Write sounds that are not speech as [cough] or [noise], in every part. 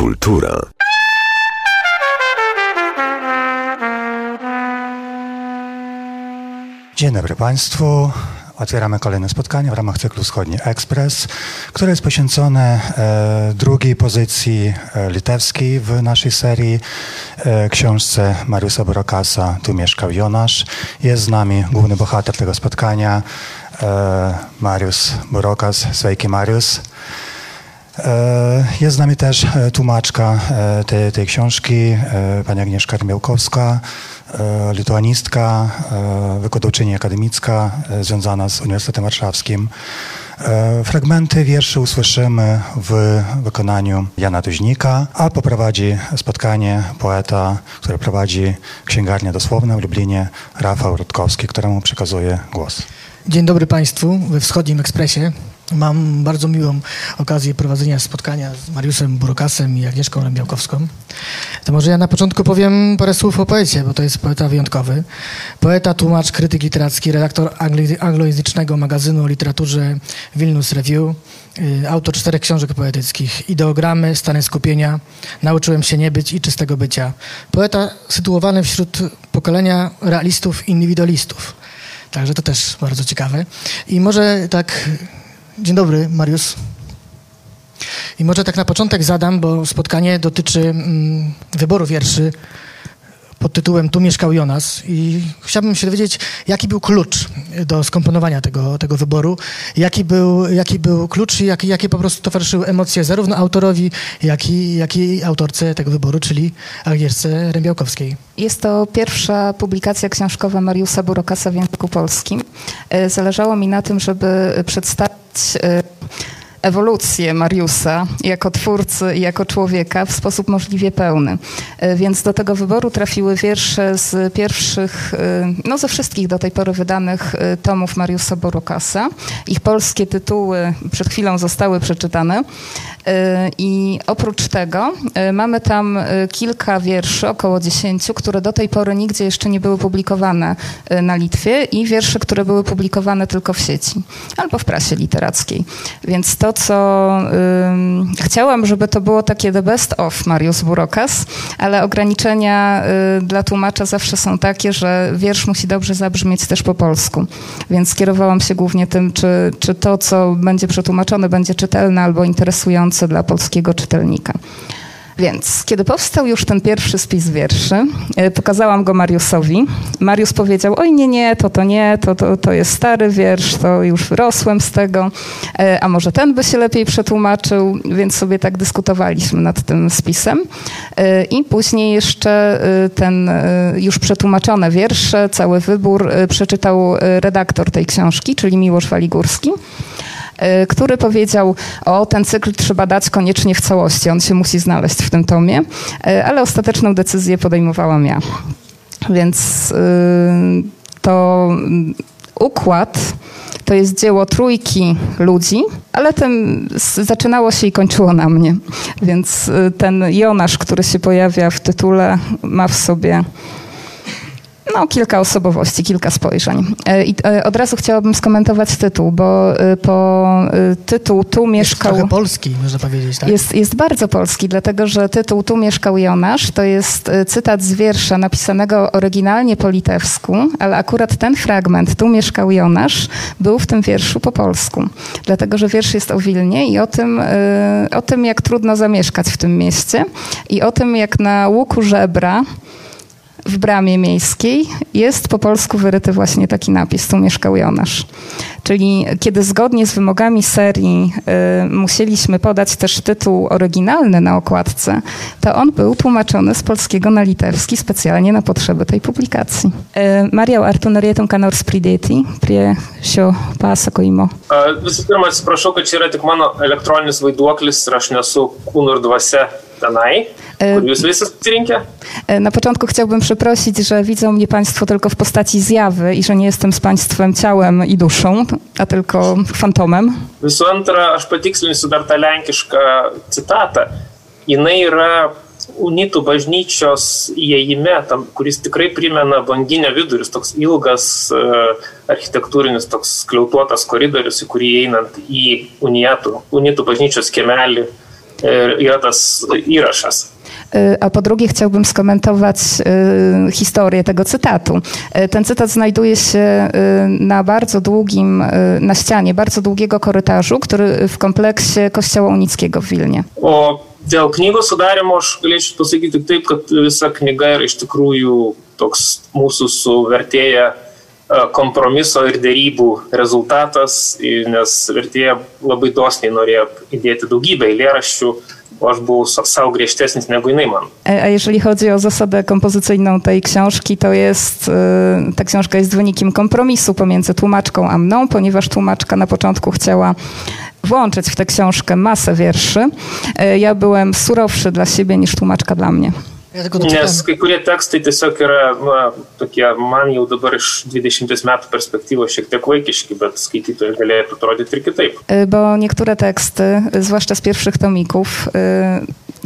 Kultura. Dzień dobry Państwu. Otwieramy kolejne spotkanie w ramach cyklu Wschodni Ekspres, które jest poświęcone e, drugiej pozycji e, litewskiej w naszej serii, e, książce Mariusza Burokasa Tu mieszkał Jonasz. Jest z nami główny bohater tego spotkania, e, Mariusz Burokas. Sveiki Mariusz. E, Jest z nami też e, tłumaczka e, tej, tej książki, pani Agnieszka Rmiałkowska, e, lituanistka, wykładowczyni akademicka związana z Uniwersytetem Warszawskim. Fragmenty wierszy usłyszymy w wykonaniu Jana Tuźnika, a poprowadzi spotkanie poeta, który prowadzi księgarnię dosłowną w Lublinie, Rafał Rutkowski, któremu przekazuję głos. Dzień dobry Państwu we Wschodnim Ekspresie. Mam bardzo miłą okazję prowadzenia spotkania z Mariuszem Burokasem i Agnieszką Lębiałkowską. To może ja na początku powiem parę słów o poecie, bo to jest poeta wyjątkowy. Poeta, tłumacz, krytyk literacki, redaktor anglojęzycznego magazynu o literaturze Vilnius Review, y, autor czterech książek poetyckich, ideogramy, stany skupienia, nauczyłem się nie być i czystego bycia. Poeta sytuowany wśród pokolenia realistów, indywidualistów. Także to też bardzo ciekawe. I może tak. Dzień dobry, Mariusz. I może tak na początek zadam, bo spotkanie dotyczy mm, wyboru wierszy pod tytułem Tu mieszkał Jonas i chciałbym się dowiedzieć, jaki był klucz do skomponowania tego, tego wyboru, jaki był, jaki był klucz i jakie, jakie po prostu towarzyszyły emocje zarówno autorowi, jak i, jak i autorce tego wyboru, czyli Agnieszce Rębiałkowskiej. Jest to pierwsza publikacja książkowa Mariusza Burokasa w języku polskim. E, Zależało mi na tym, żeby przedstawić e, ewolucję Mariusza jako twórcy i jako człowieka w sposób możliwie pełny. E, Więc do tego wyboru trafiły wiersze z pierwszych, e, no ze wszystkich do tej pory wydanych e, tomów Mariusza Borokasa. Ich polskie tytuły przed chwilą zostały przeczytane. E, I oprócz tego e, mamy tam e, kilka wierszy, około dziesięciu, które do tej pory nigdzie jeszcze nie były publikowane na Litwie i wiersze, które były publikowane tylko w sieci albo w prasie literackiej. Więc to, co ym, chciałam, żeby to było takie the best of Mariusz Burokas, ale ograniczenia y, dla tłumacza zawsze są takie, że wiersz musi dobrze zabrzmieć też po polsku. Więc kierowałam się głównie tym, czy, czy to, co będzie przetłumaczone, będzie czytelne albo interesujące dla polskiego czytelnika. Więc kiedy powstał już ten pierwszy spis wierszy, e, pokazałam go Mariusowi. Mariusz powiedział, oj nie, nie, to to nie, to, to, to jest stary wiersz, to już wyrosłem z tego, e, a może ten by się lepiej przetłumaczył, więc sobie tak dyskutowaliśmy nad tym spisem. E, I później jeszcze ten już przetłumaczone wiersze, cały wybór przeczytał redaktor tej książki, czyli Miłosz Waligórski który powiedział, o ten cykl trzeba dać koniecznie w całości, on się musi znaleźć w tym tomie, e, ale ostateczną decyzję podejmowałam ja. Więc y, to mm, układ to jest dzieło trójki ludzi, ale tym zaczynało się i kończyło na mnie. Więc y, ten Jonasz, który się pojawia w tytule, ma w sobie no, kilka osobowości, kilka spojrzeń. E, I e, od razu chciałabym skomentować tytuł, bo e, po tytuł Tu Jest mieszkał... trochę polski, można powiedzieć, tak? Jest, jest bardzo polski, dlatego że tytuł Tu mieszkał Jonasz to jest cytat z wiersza napisanego oryginalnie po litewsku, ale akurat ten fragment Tu mieszkał Jonasz był w tym wierszu po polsku. Dlatego, że wiersz jest o Wilnie i o tym, o tym jak trudno zamieszkać w tym mieście i o tym, jak na łuku żebra w bramie miejskiej jest po polsku wyryty właśnie taki napis, tu mieszkał Jonasz. Czyli kiedy zgodnie z wymogami serii y, musieliśmy podać też tytuł oryginalny na okładce, to on był tłumaczony z polskiego na litewski specjalnie na potrzeby tej publikacji. Y, Mariau, ar tu norėtum ką nors pridėti prie šio pasakojimo? A, Visų pirma, atsiprašau, kad čia yra tik mano elektroninis vaiduoklis tenai, kur jūs visi susirinkę. Na początku chciałbym przeprosić, że widzą mnie Państwo tylko w postaci zjawy i że nie jestem z Państwem ciałem i duszą, a tylko fantomem. Visų antra, aš patikslinsiu dar tą lenkišką citatą. Jinai yra unitų bažnyčios įėjime, tam, kuris tikrai primena banginio viduris, toks ilgas e, architektūrinis, toks kliautuotas koridorius, į kurį einant į unitų, unitų bažnyčios kiemelį yra tas įrašas. A po drugie chciałbym skomentować y, historię tego cytatu. Y, ten cytat znajduje się y, na bardzo długim, na ścianie bardzo długiego korytarzu, który w kompleksie Kościoła Unickiego w Wilnie. O dėl knygos sudarimo aš galėčiau pasakyti tik taip, kad visa knyga yra iš tikrųjų toks mūsų su vertėja kompromiso ir dėrybų rezultatas, nes vertėja labai dosniai norėjo įdėti daugybę eilėraščių aż był sał griežtesnis negu jinai man. A jeżeli chodzi o zasadę kompozycyjną tej książki, to jest, y, ta książka jest wynikiem kompromisu pomiędzy tłumaczką a mną, ponieważ tłumaczka na początku chciała włączyć w tę książkę masę wierszy. Y, ja byłem surowszy dla siebie niż tłumaczka dla mnie. Nes kai kurie tekstai tiesiog yra na, tokie, man jau dabar iš 20 metų perspektyvos šiek tiek vaikiški, bet skaitytojai galėtų atrodyti ir kitaip. Bo niektóre teksty, zwłaszcza z pierwszych tomików,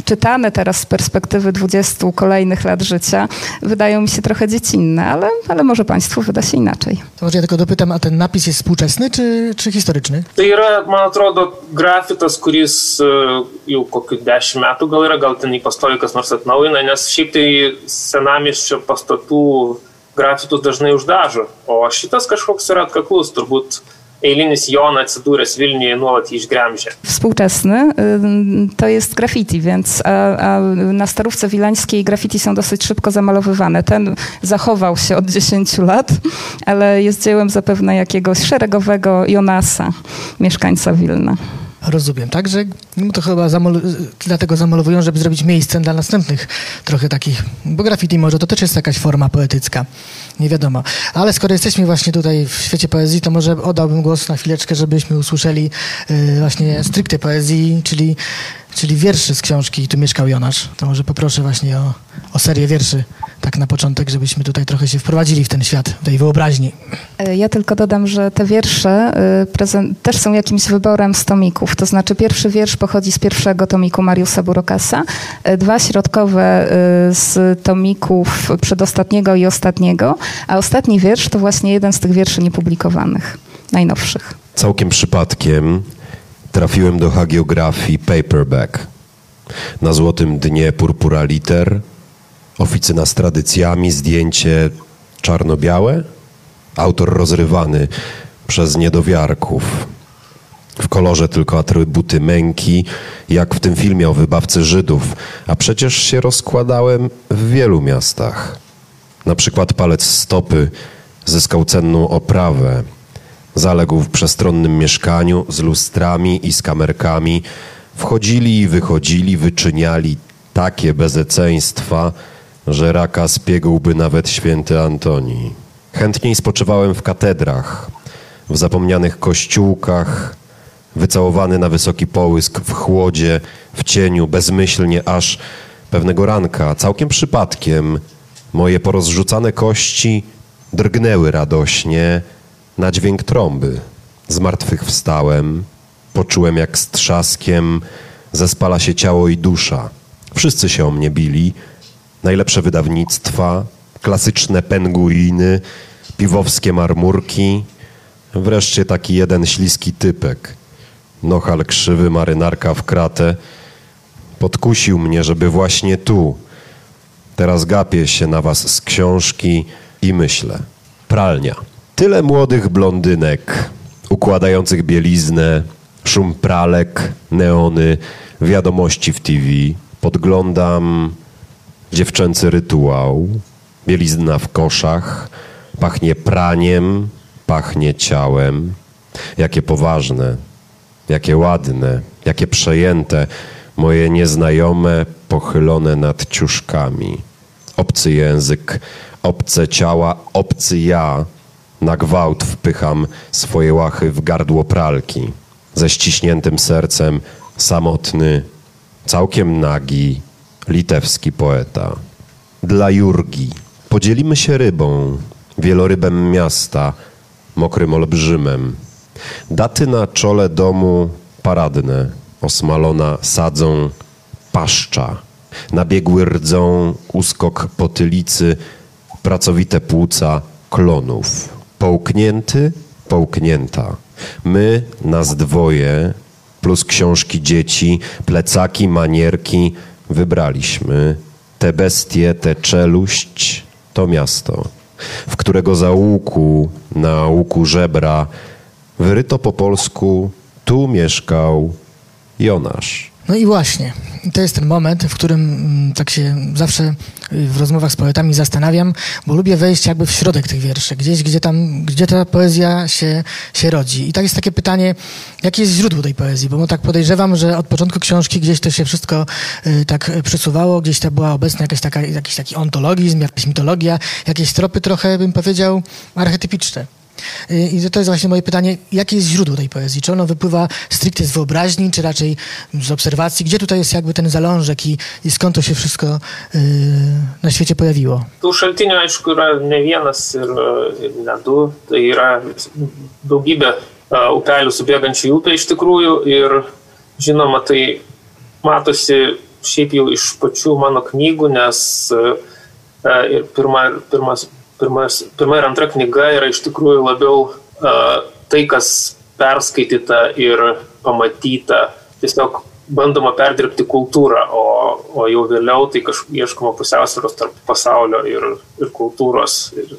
czytane teraz z perspektywy 20 kolejnych lat życia, wydają mi się trochę dziecinne, ale, ale może Państwu wyda się inaczej. To może ja tylko dopytam, a ten napis jest współczesny czy, czy historyczny? To yra, man atrodo, grafitas, kuris jau kokiu 10 metų gal yra, gal ten jį pastovi kas nors atnaujina, nes šiaip tai senamiesčio pastatų grafitus dažnai uždažo, o šitas kažkoks yra atkaklus, turbūt eilinis Jon atsidūręs Vilniuje nuolat jį išgremžia. Współczesny to jest graffiti, więc a, a na Starówce Wilańskiej graffiti są dosyć szybko zamalowywane. Ten zachował się od 10 lat, ale jest dziełem zapewne jakiegoś szeregowego Jonasa, mieszkańca Wilna. Rozumiem. Także to chyba zamol dlatego zamalowują, żeby zrobić miejsce dla następnych trochę takich, bo graffiti może to też jest jakaś forma poetycka. Nie wiadomo. Ale skoro jesteśmy właśnie tutaj w świecie poezji, to może oddałbym głos na chwileczkę, żebyśmy usłyszeli yy, właśnie stricte poezji, czyli, czyli wierszy z książki Tu mieszkał Jonasz. To może poproszę właśnie o, o serię wierszy tak na początek, żebyśmy tutaj trochę się wprowadzili w ten świat, tej wyobraźni. E, ja tylko dodam, że te wiersze y, też są jakimś wyborem z tomików. To znaczy pierwszy wiersz pochodzi z pierwszego tomiku Mariusa Burokasa, y, dwa środkowe z tomików przedostatniego i ostatniego, a ostatni wiersz to właśnie jeden z tych wierszy niepublikowanych, najnowszych. Całkiem przypadkiem trafiłem do hagiografii paperback. Na złotym dnie purpura liter, oficyna z tradycjami, zdjęcie czarno-białe, autor rozrywany przez niedowiarków. W kolorze tylko atrybuty męki, jak w tym filmie o wybawcy Żydów, a przecież się rozkładałem w wielu miastach. Na przykład palec stopy zyskał cenną oprawę. Zaległ w przestronnym mieszkaniu z lustrami i z kamerkami. Wchodzili i wychodzili, wyczyniali takie bezeceństwa, że raka spiegłby nawet święty Antoni. Chętniej spoczywałem w katedrach, w zapomnianych kościółkach, wycałowany na wysoki połysk w chłodzie, w cieniu, bezmyślnie, aż pewnego ranka, całkiem przypadkiem, moje porozrzucane kości drgnęły radośnie na dźwięk trąby. Z martwych wstałem, poczułem jak z trzaskiem zespala się ciało i dusza. Wszyscy się o mnie bili, najlepsze wydawnictwa, klasyczne penguiny, piwowskie marmurki, wreszcie taki jeden śliski typek. Nohal krzywy, marynarka w kratę. Podkusił mnie, żeby właśnie tu. Teraz gapię się na was z książki i myślę. Pralnia. Tyle młodych blondynek, układających bieliznę, szum pralek, neony, wiadomości w TV. Podglądam dziewczęcy rytuał, bielizna w koszach, pachnie praniem, pachnie ciałem. Jakie poważne, jakie ładne, jakie przejęte, moje nieznajome, pochylone nad ciuszkami. Obcy język, obce ciała, obcy ja, na gwałt wpycham swoje łachy w gardło pralki. Ze ściśniętym sercem, samotny, całkiem nagi, litewski poeta. Dla Jurgi. Podzielimy się rybą, wielorybem miasta, mokrym olbrzymem. Daty na czole domu paradne, osmalona sadzą paszcza. Nabiegły rdzą uskok potylicy, pracowite płuca klonów. Połknięty, połknięta. My, nas dwoje, plus książki dzieci, plecaki, manierki. Wybraliśmy te bestie, tę czeluść, to miasto, w którego zaułku, na łuku żebra, wyryto po polsku, tu mieszkał Jonasz. No i właśnie, to jest ten moment, w którym mm, tak się zawsze y, w rozmowach z poetami zastanawiam, bo lubię wejść jakby w środek tych wierszy, gdzieś, gdzie tam, gdzie ta poezja się, się rodzi. I tak jest takie pytanie, jakie jest źródło tej poezji? Bo tak podejrzewam, że od początku książki gdzieś to się wszystko y, tak przesuwało, gdzieś to była obecna jakaś taka, jakiś taki ontologizm, jakaś mitologia, jakieś tropy trochę, bym powiedział, archetypiczne. Y, I to jest właśnie moje pytanie, jakie jest źródło tej poezji? Czy ono wypływa stricte z wyobraźni, czy raczej z obserwacji? Gdzie tutaj jest jakby ten zalążek i, i skąd to się wszystko yy, na świecie pojawiło? Tų šaltinių, aišku, yra ne vienas ir, ir ne du. Tai yra daugybė upelių subėgančių į upę iš tikrųjų ir žinoma, tai matosi šiaip jau iš pačių mano knygų, nes uh, ir pirma, pirmas pirmas, pirma ir antra knyga yra iš tikrųjų labiau uh, tai, kas perskaityta ir pamatyta. Tiesiog bandoma perdirbti kultūrą, o, o jau vėliau tai kažkaip ieškoma pusiausvėros tarp pasaulio ir, ir kultūros. Ir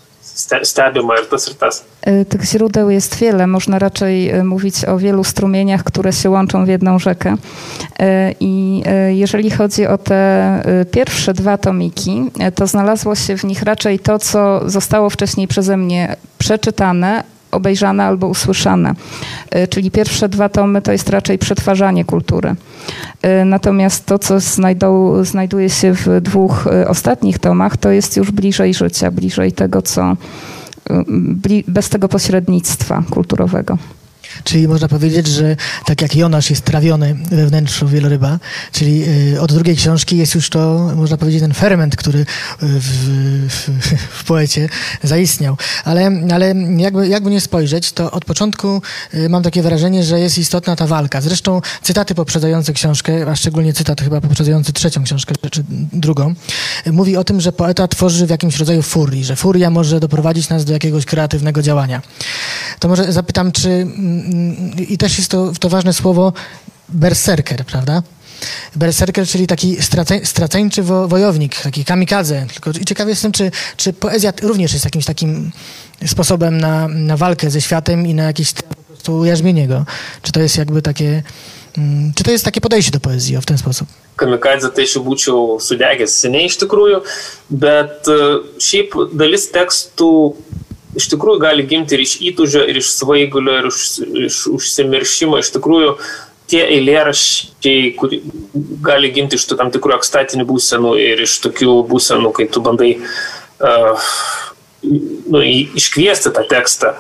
stebima ir tas, ir tas. Tych źródeł jest wiele. Można raczej mówić o wielu strumieniach, które się łączą w jedną rzekę. I jeżeli chodzi o te pierwsze dwa tomiki, to znalazło się w nich raczej to, co zostało wcześniej przeze mnie przeczytane, obejrzane albo usłyszane. Czyli pierwsze dwa tomy to jest raczej przetwarzanie kultury. Natomiast to, co znajdą, znajduje się w dwóch ostatnich tomach, to jest już bliżej życia, bliżej tego, co bez tego pośrednictwa kulturowego. Czyli można powiedzieć, że tak jak Jonasz jest trawiony we wnętrzu wieloryba, czyli y, od drugiej książki jest już to, można powiedzieć, ten ferment, który w, w, w poecie zaistniał. Ale, ale jakby, jakby nie spojrzeć, to od początku y, mam takie wrażenie, że jest istotna ta walka. Zresztą cytaty poprzedzające książkę, a szczególnie cytat chyba poprzedzający trzecią książkę, czy drugą, mówi o tym, że poeta tworzy w jakimś rodzaju furii, że furia może doprowadzić nas do jakiegoś kreatywnego działania. To może zapytam, czy mm, i też jest to, to ważne słowo berserker, prawda? Berserker, czyli taki strace, straceńczy wo, wojownik, taki kamikadze. Tylko i ciekawy jestem, czy, czy poezja również jest jakimś takim sposobem na, na walkę ze światem i na jakieś po prostu ujarzmienie go. Czy to jest jakby takie, czy to jest takie podejście do poezji o, w ten sposób? Kamikadze tai aš būčiau sudegęs seniai iš tikrųjų, bet šiaip dalis tekstų iš tikrųjų gali gimti ir iš įtūžio, ir iš svaigulio, ir iš, iš užsimiršimo. Iš tikrųjų, tie eilėraščiai, kur gali gimti iš tų tam tikrų ekstatinių būsenų ir iš tokių būsenų, kai tu bandai uh, nu, iškviesti tą tekstą.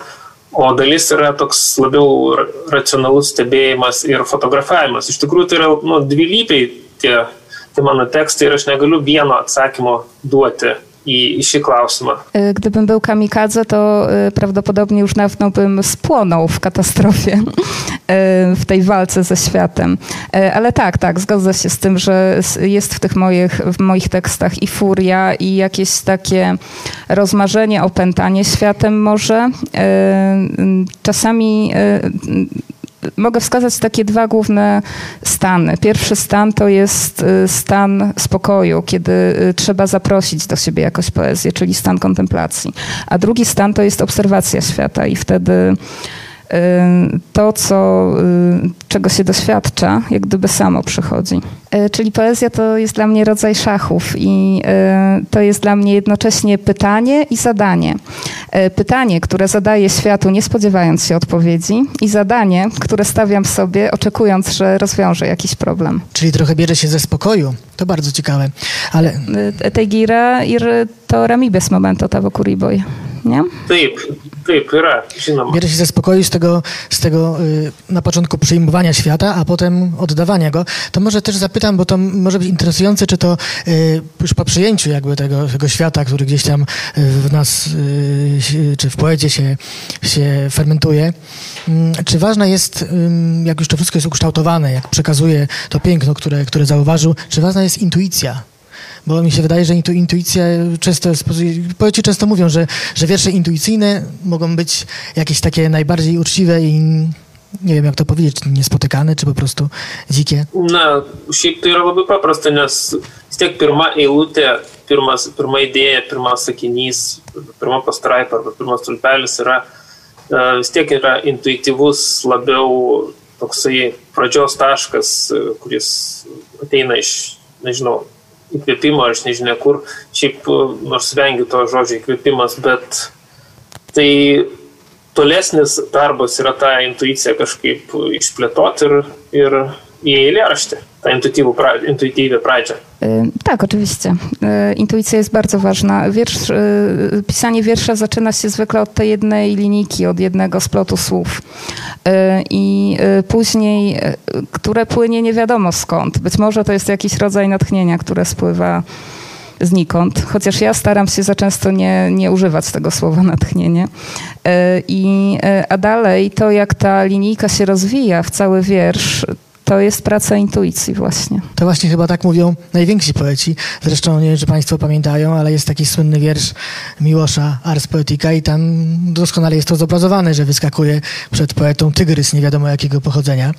O dalis yra toks labiau racionalus stebėjimas ir fotografavimas. Iš tikrųjų, tai yra nu, dvilypiai tie, tie mano tekstai ir aš negaliu vieno atsakymo duoti i, się klausimą. Gdybym był kamikadze, to prawdopodobnie już dawno bym spłonął w katastrofie, [laughs] w tej walce ze światem. Ale tak, tak, zgodzę się z tym, że jest w tych moich, w moich tekstach i furia, i jakieś takie rozmarzenie, opętanie światem może. Czasami mogę wskazać takie dwa główne stany. Pierwszy stan to jest y, stan spokoju, kiedy y, trzeba zaprosić do siebie jakoś poezję, czyli stan kontemplacji. A drugi stan to jest obserwacja świata i wtedy to, co, czego się doświadcza, jak gdyby samo przychodzi. Czyli poezja to jest dla mnie rodzaj szachów i to jest dla mnie jednocześnie pytanie i zadanie. Pytanie, które zadaję światu, nie spodziewając się odpowiedzi, i zadanie, które stawiam sobie, oczekując, że rozwiąże jakiś problem. Czyli trochę bierze się ze spokoju. To bardzo ciekawe. Ale... Tai gira ir to ramybės momento tavo kūryboje. Nie? Taip, yra, žinoma. Bierze się ze spokoju z tego, z tego y, na początku przyjmowania świata, a potem oddawania go. To może też zapytam, bo to może być interesujące, czy to y, już po przyjęciu jakby tego, tego świata, który gdzieś tam w nas, y, czy w poecie się, się fermentuje, mm, czy ważne jest, jak już to wszystko jest ukształtowane, jak przekazuje to piękno, które, które zauważył, czy ważna jest intuicja? Bo mi się wydaje, że intu, intuicja często, poeci często mówią, że, że wiersze intuicyjne mogą być jakieś takie najbardziej uczciwe i nie wiem jak to powiedzieć, niespotykane, czy po prostu dzikie? Na, šiaip tai yra labai paprasta, nes vis tiek pirma eilutė, pirmas, pirma idėja, pirmas sakinys, pirma pastraipa arba pirmas tulpelis yra e, vis tiek yra intuityvus labiau toksai pradžios taškas, e, kuris ateina iš, nežinau, įkvėpimo, aš nežinia kur, šiaip e, nors vengiu to žodžio įkvėpimas, bet tai tolesnis darbas yra tą intuiciją kažkaip išplėtoti ir, ir į eilėraštį, tą intuitywią pradžią. Tak, oczywiście. Intuicja jest bardzo ważna. Wiersz, pisanie wiersza zaczyna się zwykle od tej jednej linijki, od jednego splotu słów. I później, które płynie nie wiadomo skąd. Być może to jest jakiś rodzaj natchnienia, które spływa znikąd, chociaż ja staram się za często nie, nie używać tego słowa natchnienie. I, a dalej to, jak ta linijka się rozwija w cały wiersz, to jest praca intuicji właśnie. To właśnie chyba tak mówią najwięksi poeci. Zresztą nie wiem, czy Państwo pamiętają, ale jest taki słynny wiersz Miłosza Ars Poetica i tam doskonale jest to zobrazowane, że wyskakuje przed poetą tygrys nie wiadomo jakiego pochodzenia.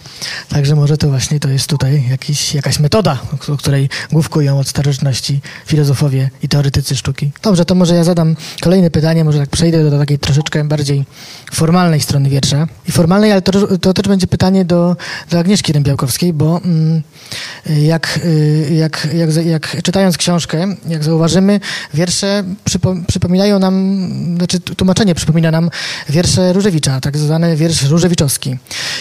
Także może to właśnie to jest tutaj jakiś, jakaś metoda, o której główkują od starożytności filozofowie i teoretycy sztuki. Dobrze, to może ja zadam kolejne pytanie, może tak przejdę do, takiej troszeczkę bardziej formalnej strony wiersza. I formalnej, ale to, to też będzie pytanie do, do Agnieszki Bo mm, jak, y, jak, jak, jak, czytając książkę, jak zauważymy, wiersze przypo, przypominają nam, znaczy tłumaczenie przypomina nam wiersze Różewicza, tak zwany wiersz różewiczowski.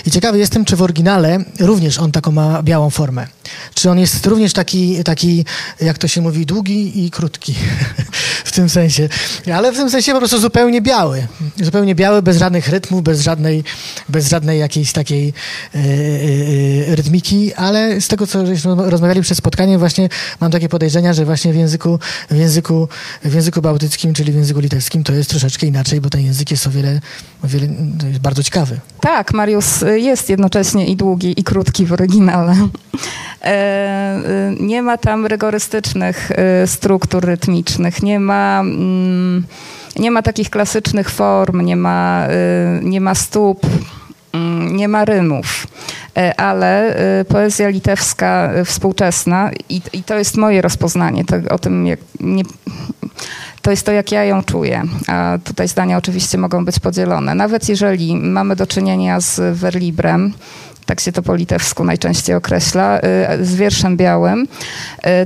I ciekawy jestem, czy w oryginale również on taką ma białą formę. Czy on jest również taki, taki jak to się mówi, długi i krótki [laughs] w tym sensie. Ale w tym sensie po prostu zupełnie biały. Zupełnie biały, bez żadnych rytmów, bez żadnej, bez żadnej jakiejś takiej yy, yy, rytmiki, ale z tego, co rozmawiali przed spotkaniem, właśnie mam takie podejrzenia, że właśnie w języku, w języku, w języku bałtyckim, czyli w języku litewskim, to jest troszeczkę inaczej, bo ten język jest o wiele, o wiele bardzo ciekawy. Tak, Mariusz jest jednocześnie i długi, i krótki w oryginale. E, e, nie ma tam rygorystycznych e, struktur rytmicznych, nie ma mm, nie ma takich klasycznych form, nie ma, nie ma stóp, nie ma rymów. E, ale e, poezja litewska e, współczesna, i, i to jest moje rozpoznanie to, o tym, jak nie, to jest to, jak ja ją czuję. A tutaj zdania oczywiście mogą być podzielone. Nawet jeżeli mamy do czynienia z Verlibrem, tak się to po litewsku najczęściej określa, y, z wierszem białym, y,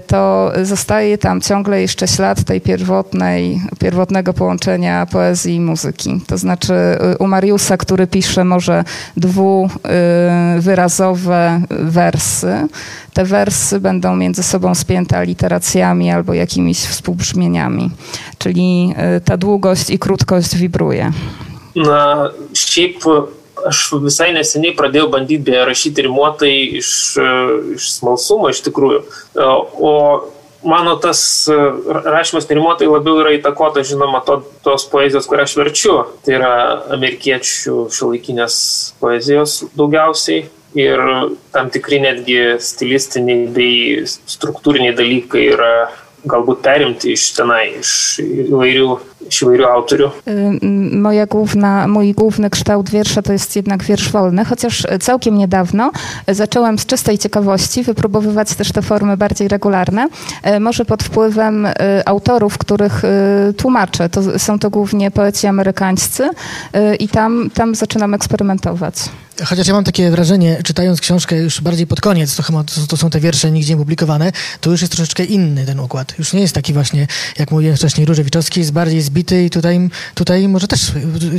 to zostaje tam ciągle jeszcze ślad tej pierwotnej, pierwotnego połączenia poezji i muzyki. To znaczy y, u Mariusa, który pisze może dwuwyrazowe wersy, te wersy będą między sobą spięte aliteracjami albo jakimiś współbrzmieniami. Czyli ta długość i krótkość wibruje. Na šiaip aš visai neseniai pradėjau bandyti beje rašyti rimuotai iš, iš smalsumo iš tikrųjų. O mano tas rašymas rimuotai labiau yra įtakota, žinoma, to, tos poezijos, kurią aš verčiu. Tai yra amerikiečių šiuolaikinės poezijos daugiausiai. Ir tam tikri netgi stilistiniai bei struktūriniai dalykai yra galbūt perimti iš tenai, iš įvairių, įvairių autorių. Moja główna, mój główny kształt wiersza to jest jednak wiersz wolny, chociaż całkiem niedawno zaczęłam z czystej ciekawości wypróbowywać też te formy bardziej regularne, może pod wpływem autorów, których tłumaczę. To, są to głównie poeci amerykańscy i tam, tam zaczynam eksperymentować. Chociaż ja mam takie wrażenie, czytając książkę już bardziej pod koniec, to chyba to, to, są te wiersze nigdzie nie publikowane, to już jest troszeczkę inny ten układ. Już nie jest taki właśnie, jak mówiłem wcześniej, Różewiczowski, jest bardziej zbity i tutaj, tutaj może też,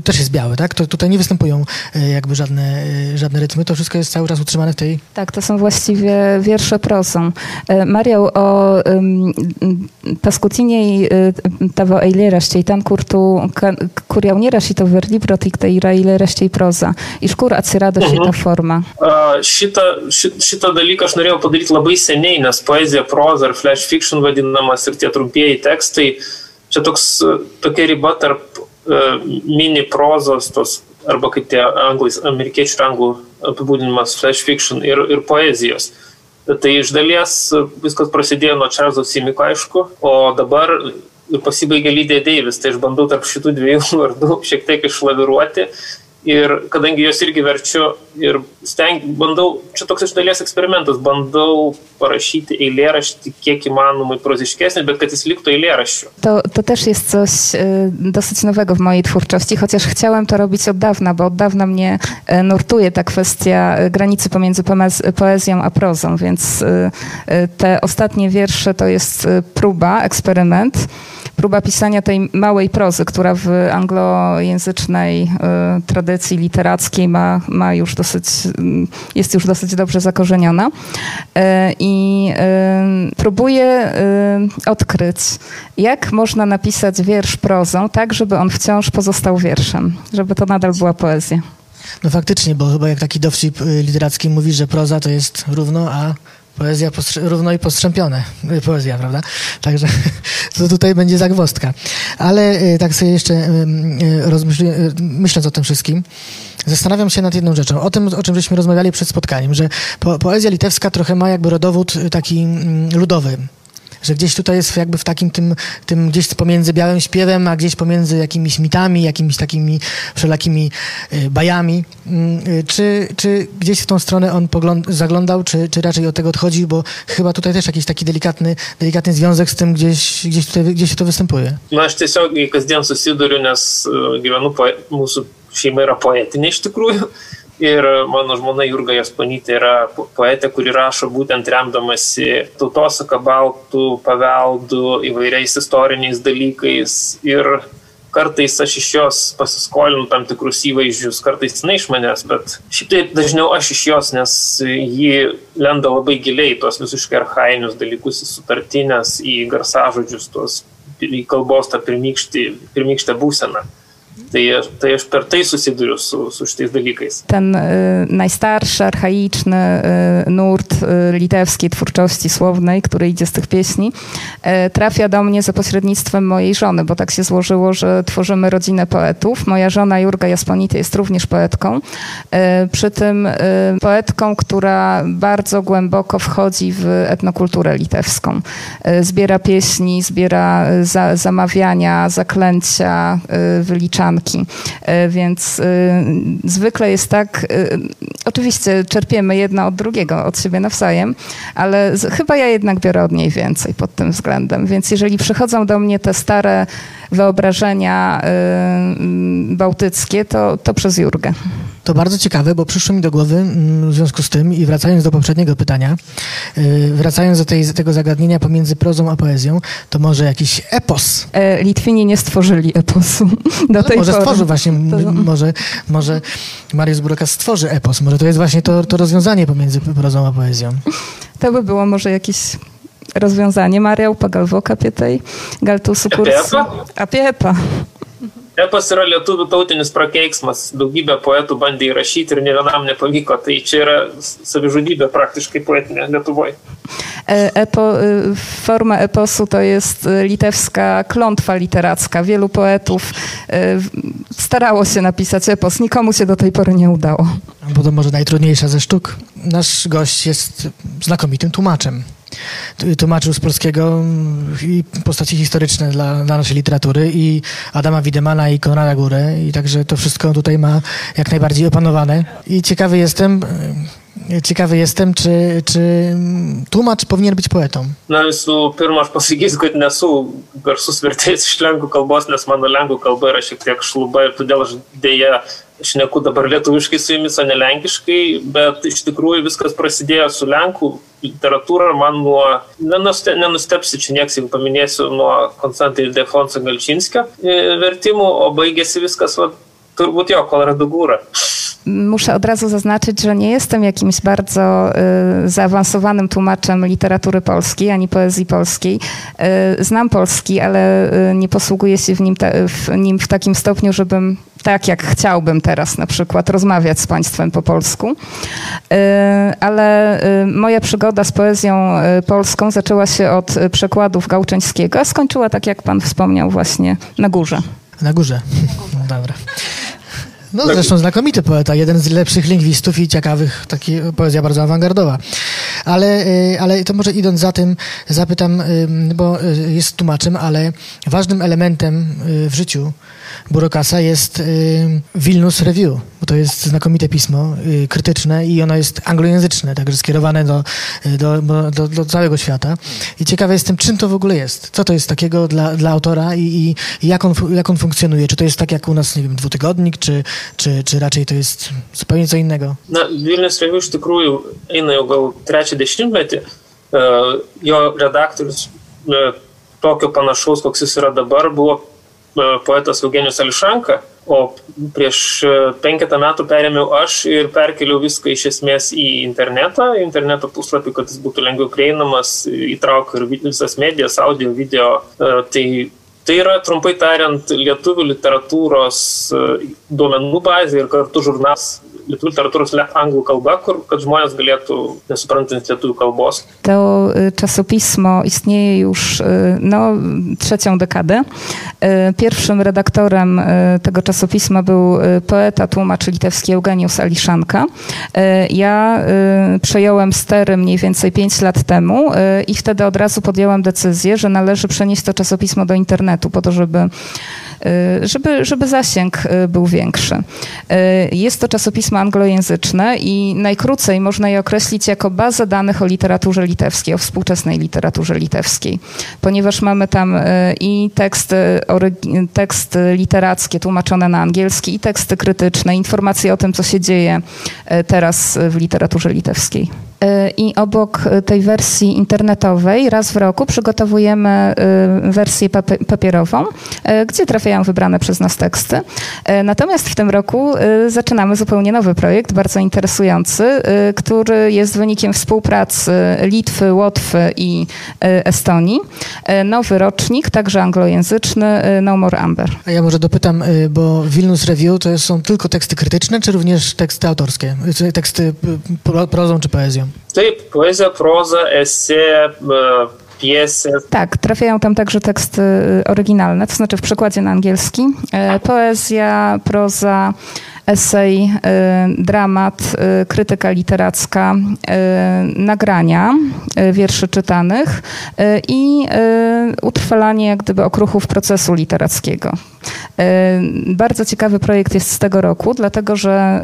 też jest biały, tak? To tutaj nie występują e, jakby żadne, e, żadne rytmy, to wszystko jest cały czas utrzymane w tej... Tak, to są właściwie wiersze prosą. E, Mariał o um, paskutiniej tavo eilėraščiai, ten kur tu, kur jau nėra šito verlibro, tik tai yra eilėraščiai proza. Iš kur atsirado šita mhm. forma? Šitą, šitą dalyką aš norėjau padaryti labai seniai, nes poezija, proza ar flash fiction vadinamas ir tie trumpieji tekstai, čia toks, tokia riba tarp uh, mini prozos, tos, arba kaip tie anglais, amerikiečių ir anglų apibūdinimas flash fiction ir, ir poezijos. Tai iš dalies viskas prasidėjo nuo Čarlzo Simiko, aišku, o dabar pasibaigė Lydija Deivis, tai aš bandau tarp šitų dviejų [laughs] vardų šiek tiek išlaviruoti Ir kadangi jos irgi verčiu ir steng, bandau, čia toks iš dalies eksperimentas, bandau parašyti eilėraštį kiek įmanomai proziškesnį, bet kad jis liktų eilėraščiu. To, to też jest coś y, dosyć nowego w mojej twórczości, chociaż chciałem to robić od dawna, bo od dawna mnie y, nurtuje ta kwestia y, granicy pomiędzy poezją a prozą, więc te ostatnie wiersze to jest próba, eksperyment próba pisania tej małej prozy, która w anglojęzycznej y, tradycji literackiej ma, ma już dosyć, y, jest już dosyć dobrze zakorzeniona. Y, I próbuję odkryć, jak można napisać wiersz prozą tak, żeby on wciąż pozostał wierszem, żeby to nadal była poezja. No faktycznie, bo chyba jak taki dowcip literacki mówi, że proza to jest równo, a Poezja równo i postrzępione. Y, [laughs] poezja, prawda? Także [laughs] to tutaj będzie zagwostka. Ale y, tak sobie jeszcze y, myśląc o tym wszystkim, zastanawiam się nad jedną rzeczą. O tym, o czym żeśmy rozmawiali przed spotkaniem, że po, poezja litewska trochę ma jakby rodowód taki mm, ludowy że gdzieś tutaj jest jakby w takim tym, tym gdzieś pomiędzy białym śpiewem, a gdzieś pomiędzy jakimiś mitami, jakimiś takimi wszelakimi y, bajami. Mm, y, czy, czy gdzieś w tą stronę on zaglądał, czy, czy raczej od tego odchodzi, bo chyba tutaj też jakiś taki delikatny, delikatny związek z tym gdzieś, gdzieś tutaj gdzieś to występuje. Na aš tiesiogiai kasdien susiduriu, nes gyvenu, poe, mūsų šeima yra poetinė iš tikrųjų. Ir mano žmona Jurga Jasponytė yra poetė, kuri rašo būtent remdamasi tautosaka baltų paveldų, įvairiais istoriniais dalykais. Ir kartais aš iš jos pasiskolinu tam tikrus įvaizdžius, kartais jinai iš manęs, bet šiaip taip dažniau aš iš jos, nes ji lenda labai giliai tuos visiškai arhainius dalykus, į sutartinės, į garsažodžius, tuos į kalbos tą pirmykštę būseną. Tai, tai aš per tai susiduriu su, su šitais dalykais. Ten y, najstarszy, archaiczny y, nurt y, litewskiej twórczości słownej, który idzie z tych pieśni, trafia do mnie za pośrednictwem mojej żony, bo tak się złożyło, że tworzymy rodzinę poetów. Moja żona Jurga Jasponity jest również poetką. Przy tym poetką, która bardzo głęboko wchodzi w etnokulturę litewską. Zbiera pieśni, zbiera za, zamawiania, zaklęcia, wyliczanki E, więc e, zwykle jest tak, e, oczywiście czerpiemy jedna od drugiego, od siebie nawzajem, ale chyba ja jednak biorę od niej więcej pod tym względem. Więc jeżeli przychodzą do mnie te stare wyobrażenia bałtyckie, to, to przez Jurgę. To bardzo ciekawe, bo przyszło mi do głowy mm, w związku z tym i wracając do poprzedniego pytania, y, wracając do tej, tego zagadnienia pomiędzy prozą a poezją, to może jakiś epos. E, Litwini nie stworzyli eposu [laughs] do tej może pory. stworzy właśnie, to... może, może Mariusz Burokas stworzy epos, może to jest właśnie to, to rozwiązanie pomiędzy prozą a poezją. To by było może jakieś rozwiązanie. Mariał pagalvoka apie tai. Gal tu sukursi. Apie epą. Epas yra lietuvių tautinis prakeiksmas, daugybė poetų bandė įrašyti ir ne vienam nepavyko, tai čia yra savižudybė praktycznie poetinė Lietuvoje. Epo, forma eposu to jest litewska klątwa literacka. Wielu poetów starało się napisać epos, nikomu się do tej pory nie udało. Bo to może najtrudniejsza ze sztuk. Nasz gość jest znakomitym tłumaczem tłumaczył z polskiego i postaci historyczne dla, dla naszej literatury i Adama Widemana i Konrada Górę i także to wszystko tutaj ma jak najbardziej opanowane i ciekawy jestem, Ciekawy jestem, czy, czy tłumacz powinien być poetą. Na visų pirma, aš pasakysiu, kad nesu garsus vertėjas iš lenkų kalbos, nes mano lenkų kalba yra šiek tiek šluba ir todėl šneku dabar lietuviškai su jumis, o ne lenkiškai, bet iš tikrųjų viskas prasidėjo su lenkų literatūra. Man nuo, nenustepsi čia nieks, jeigu paminėsiu, nuo Konstantai Defonso Galčinskio e, vertimų, o baigėsi viskas, va, turbūt jo, Kolorado Gūra. Muszę od razu zaznaczyć, że nie jestem jakimś bardzo y, zaawansowanym tłumaczem literatury polskiej ani poezji polskiej. Y, znam polski, ale y, nie posługuję się w nim, te, w nim w takim stopniu, żebym tak jak chciałbym teraz na przykład rozmawiać z Państwem po polsku. Y, ale y, moja przygoda z poezją y, polską zaczęła się od przekładów Gałczyńskiego, a skończyła tak jak Pan wspomniał właśnie na górze. Na górze. No dobra. No zresztą znakomity poeta, jeden z lepszych lingwistów i ciekawych, taki poezja bardzo awangardowa. Ale, ale to może idąc za tym, zapytam, bo jest tłumaczem, ale ważnym elementem w życiu Burokasa jest y, Vilnius Review, bo to jest znakomite pismo y, krytyczne i ono jest anglojęzyczne, także skierowane do, y, do, do, do, całego świata. I ciekawe jestem, czym to w ogóle jest. Co to jest takiego dla, dla autora i, i, jak, on, jak on funkcjonuje? Czy to jest tak jak u nas, nie wiem, dwutygodnik, czy, czy, czy raczej to jest zupełnie co innego? Na Vilnius Review iš tikrųjų eina jau gal trečią dešimtmetį. Jo redaktorius tokio panašaus, koks jis yra dabar, buvo poetas Eugenijus Ališanka, o prieš penketą metų perėmiau aš ir perkeliau viską iš esmės į internetą, interneto puslapį, kad jis būtų lengviau prieinamas, įtraukiau ir visas medijas, audio, video. Tai Tai yra, trumpai tariant, lietuvių literatūros duomenų bazė ir kartu žurnalas literatūros anglų kalba, kur, kad żmonės galėtų, nesuprantant lietuvių kalbos. To czasopismo istnieje już no, trzecią dekadę. Pierwszym redaktorem tego czasopisma był poeta, tłumacz litewski Eugeniusz Aliszanka. Ja przejąłem stery mniej więcej 5 lat temu i wtedy od razu podjęłam decyzję, że należy przenieść to czasopismo do internetu po to, żeby żeby, żeby zasięg był większy. Jest to czasopismo anglojęzyczne i najkrócej można je określić jako bazę danych o literaturze litewskiej, o współczesnej literaturze litewskiej, ponieważ mamy tam i teksty, teksty literackie tłumaczone na angielski, i teksty krytyczne, informacje o tym, co się dzieje teraz w literaturze litewskiej. I obok tej wersji internetowej raz w roku przygotowujemy wersję papierową, gdzie trafiają wybrane przez nas teksty. Natomiast w tym roku zaczynamy zupełnie nowy projekt, bardzo interesujący, który jest wynikiem współpracy Litwy, Łotwy i Estonii. Nowy rocznik, także anglojęzyczny, No More Amber. A ja może dopytam, bo Vilnius Review to są tylko teksty krytyczne, czy również teksty autorskie? Teksty prozą czy poezją? Taip, poezja, proza, esė, Tak, trafiają tam także teksty oryginalne, to znaczy w przekładzie na angielski. Poezja, proza, esej, dramat, krytyka literacka, nagrania wierszy czytanych i utrwalanie jak gdyby okruchów procesu literackiego. Bardzo ciekawy projekt jest z tego roku, dlatego że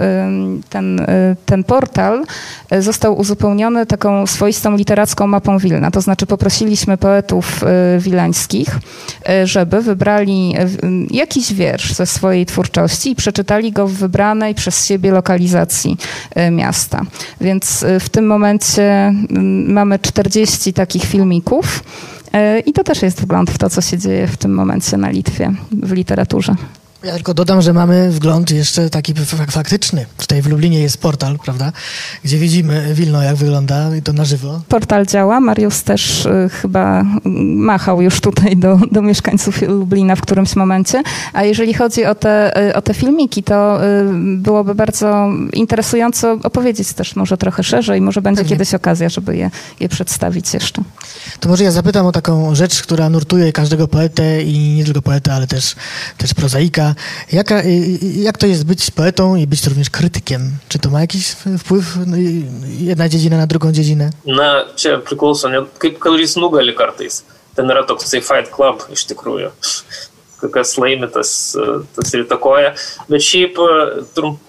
ten, ten portal został uzupełniony taką swoistą literacką mapą Wilna. To znaczy poprosiliśmy poetów wileńskich, żeby wybrali jakiś wiersz ze swojej twórczości i przeczytali go w wybranej przez siebie lokalizacji miasta. Więc w tym momencie mamy 40 takich filmików. I to też jest wgląd w to, co się dzieje w tym momencie na Litwie, w literaturze. Ja tylko dodam, że mamy wgląd jeszcze taki faktyczny. Tutaj w Lublinie jest portal, prawda, gdzie widzimy Wilno, jak wygląda i to na żywo. Portal działa. Mariusz też y, chyba machał już tutaj do, do mieszkańców Lublina w którymś momencie. A jeżeli chodzi o te, y, o te filmiki, to y, byłoby bardzo interesująco opowiedzieć też może trochę szerzej. Może będzie Pewnie. kiedyś okazja, żeby je, je przedstawić jeszcze. To może ja zapytam o taką rzecz, która nurtuje każdego poetę i nie tylko poetę, ale też, też prozaika. Jaka, jak to jest być poetą i być również krytykiem? Czy to ma jakiś wpływ jedna dziedzina na drugą dziedzinę? Na, čia priklauso, net kaip kuris nugali kartais. Ten yra toksai fight club iš tikrųjų. Kas laimi, tas, tas ir įtakoja. Bet šiaip, trump,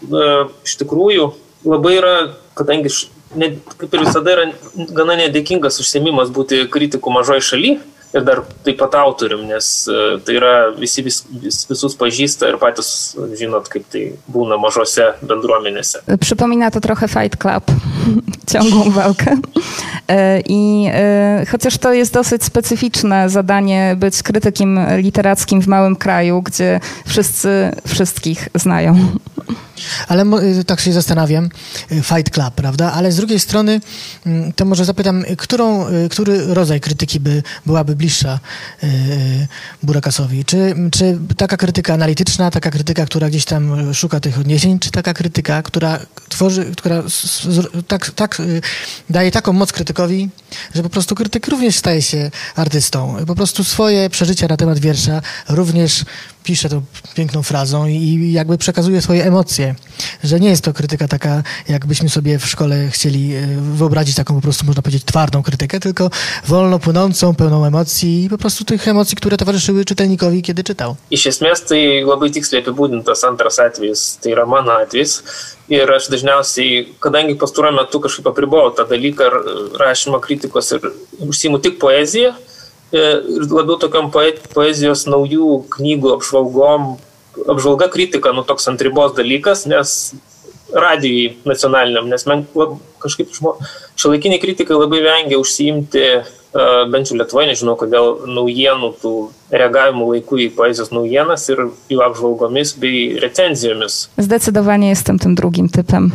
iš tikrųjų, labai yra, kadangi, ne, kaip ir visada, yra gana nedėkingas užsiemimas būti kritikų mažoje šalyje ir dar taip pat autorium, nes tai yra visi vis, vis, visus pažįsta ir patys žinot, kaip tai būna mažose bendruomenėse. Przypomina to trochę Fight Club, [laughs] ciągłą walkę. I chociaż to jest dosyć specyficzne zadanie być krytykiem literackim w małym kraju, gdzie wszyscy wszystkich znają. Ale tak się zastanawiam, Fight Club, prawda? Ale z drugiej strony to może zapytam, którą, który rodzaj krytyki by, byłaby bliższa Burakasowi? Czy, czy taka krytyka analityczna, taka krytyka, która gdzieś tam szuka tych odniesień, czy taka krytyka, która tworzy, która tak, tak daje taką moc krytykowi, że po prostu krytyk również staje się artystą. Po prostu swoje przeżycia na temat wiersza również pisze tą piękną frazą i jakby przekazuje swoje emocje. Że nie jest to krytyka taka, jakbyśmy sobie w szkole chcieli e, wyobrazić taką po prostu, można powiedzieć, twardą krytykę, tylko wolno płynącą, pełną emocji i po prostu tych emocji, które towarzyszyły czytelnikowi, kiedy czytał. Iš esmės tai labai tiksliai apibūdintas antras atvejis, tai yra mano atvejis. Ir aš dažniausiai, kadangi pastaruoju metu kažkaip apribojau tą dalyką ir rašymą kritikos ir užsimu tik poeziją, ir labiau tokiam poezijos naujų knygų apžvalgom, apžvalga kritika, nu toks ant ribos dalykas, nes radijai nacionaliniam, nes man kažkaip šiuolaikiniai kritikai labai vengia užsiimti bent jau Lietuvoje, nežinau kodėl, naujienų, tų reagavimų laikų į poezijos naujienas ir jų apžvalgomis bei recenzijomis. Zdecydowanie jestem tym drugim typem.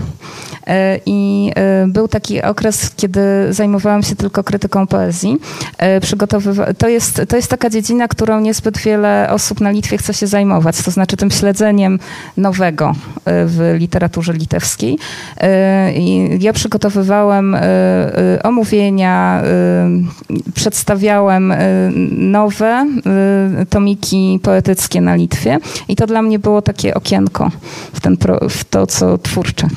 E, I e, był taki okres, kiedy zajmowałam się tylko krytyką poezji. E, Przygotowywa- to, jest, to jest taka dziedzina, którą niezbyt wiele osób na Litwie chce się zajmować, to znaczy tym śledzeniem nowego w literaturze litewskiej. I ja przygotowywałem omówienia, przedstawiałem nowe tomiki poetyckie na Litwie i to dla mnie było takie okienko w, ten, w to, co twórcze.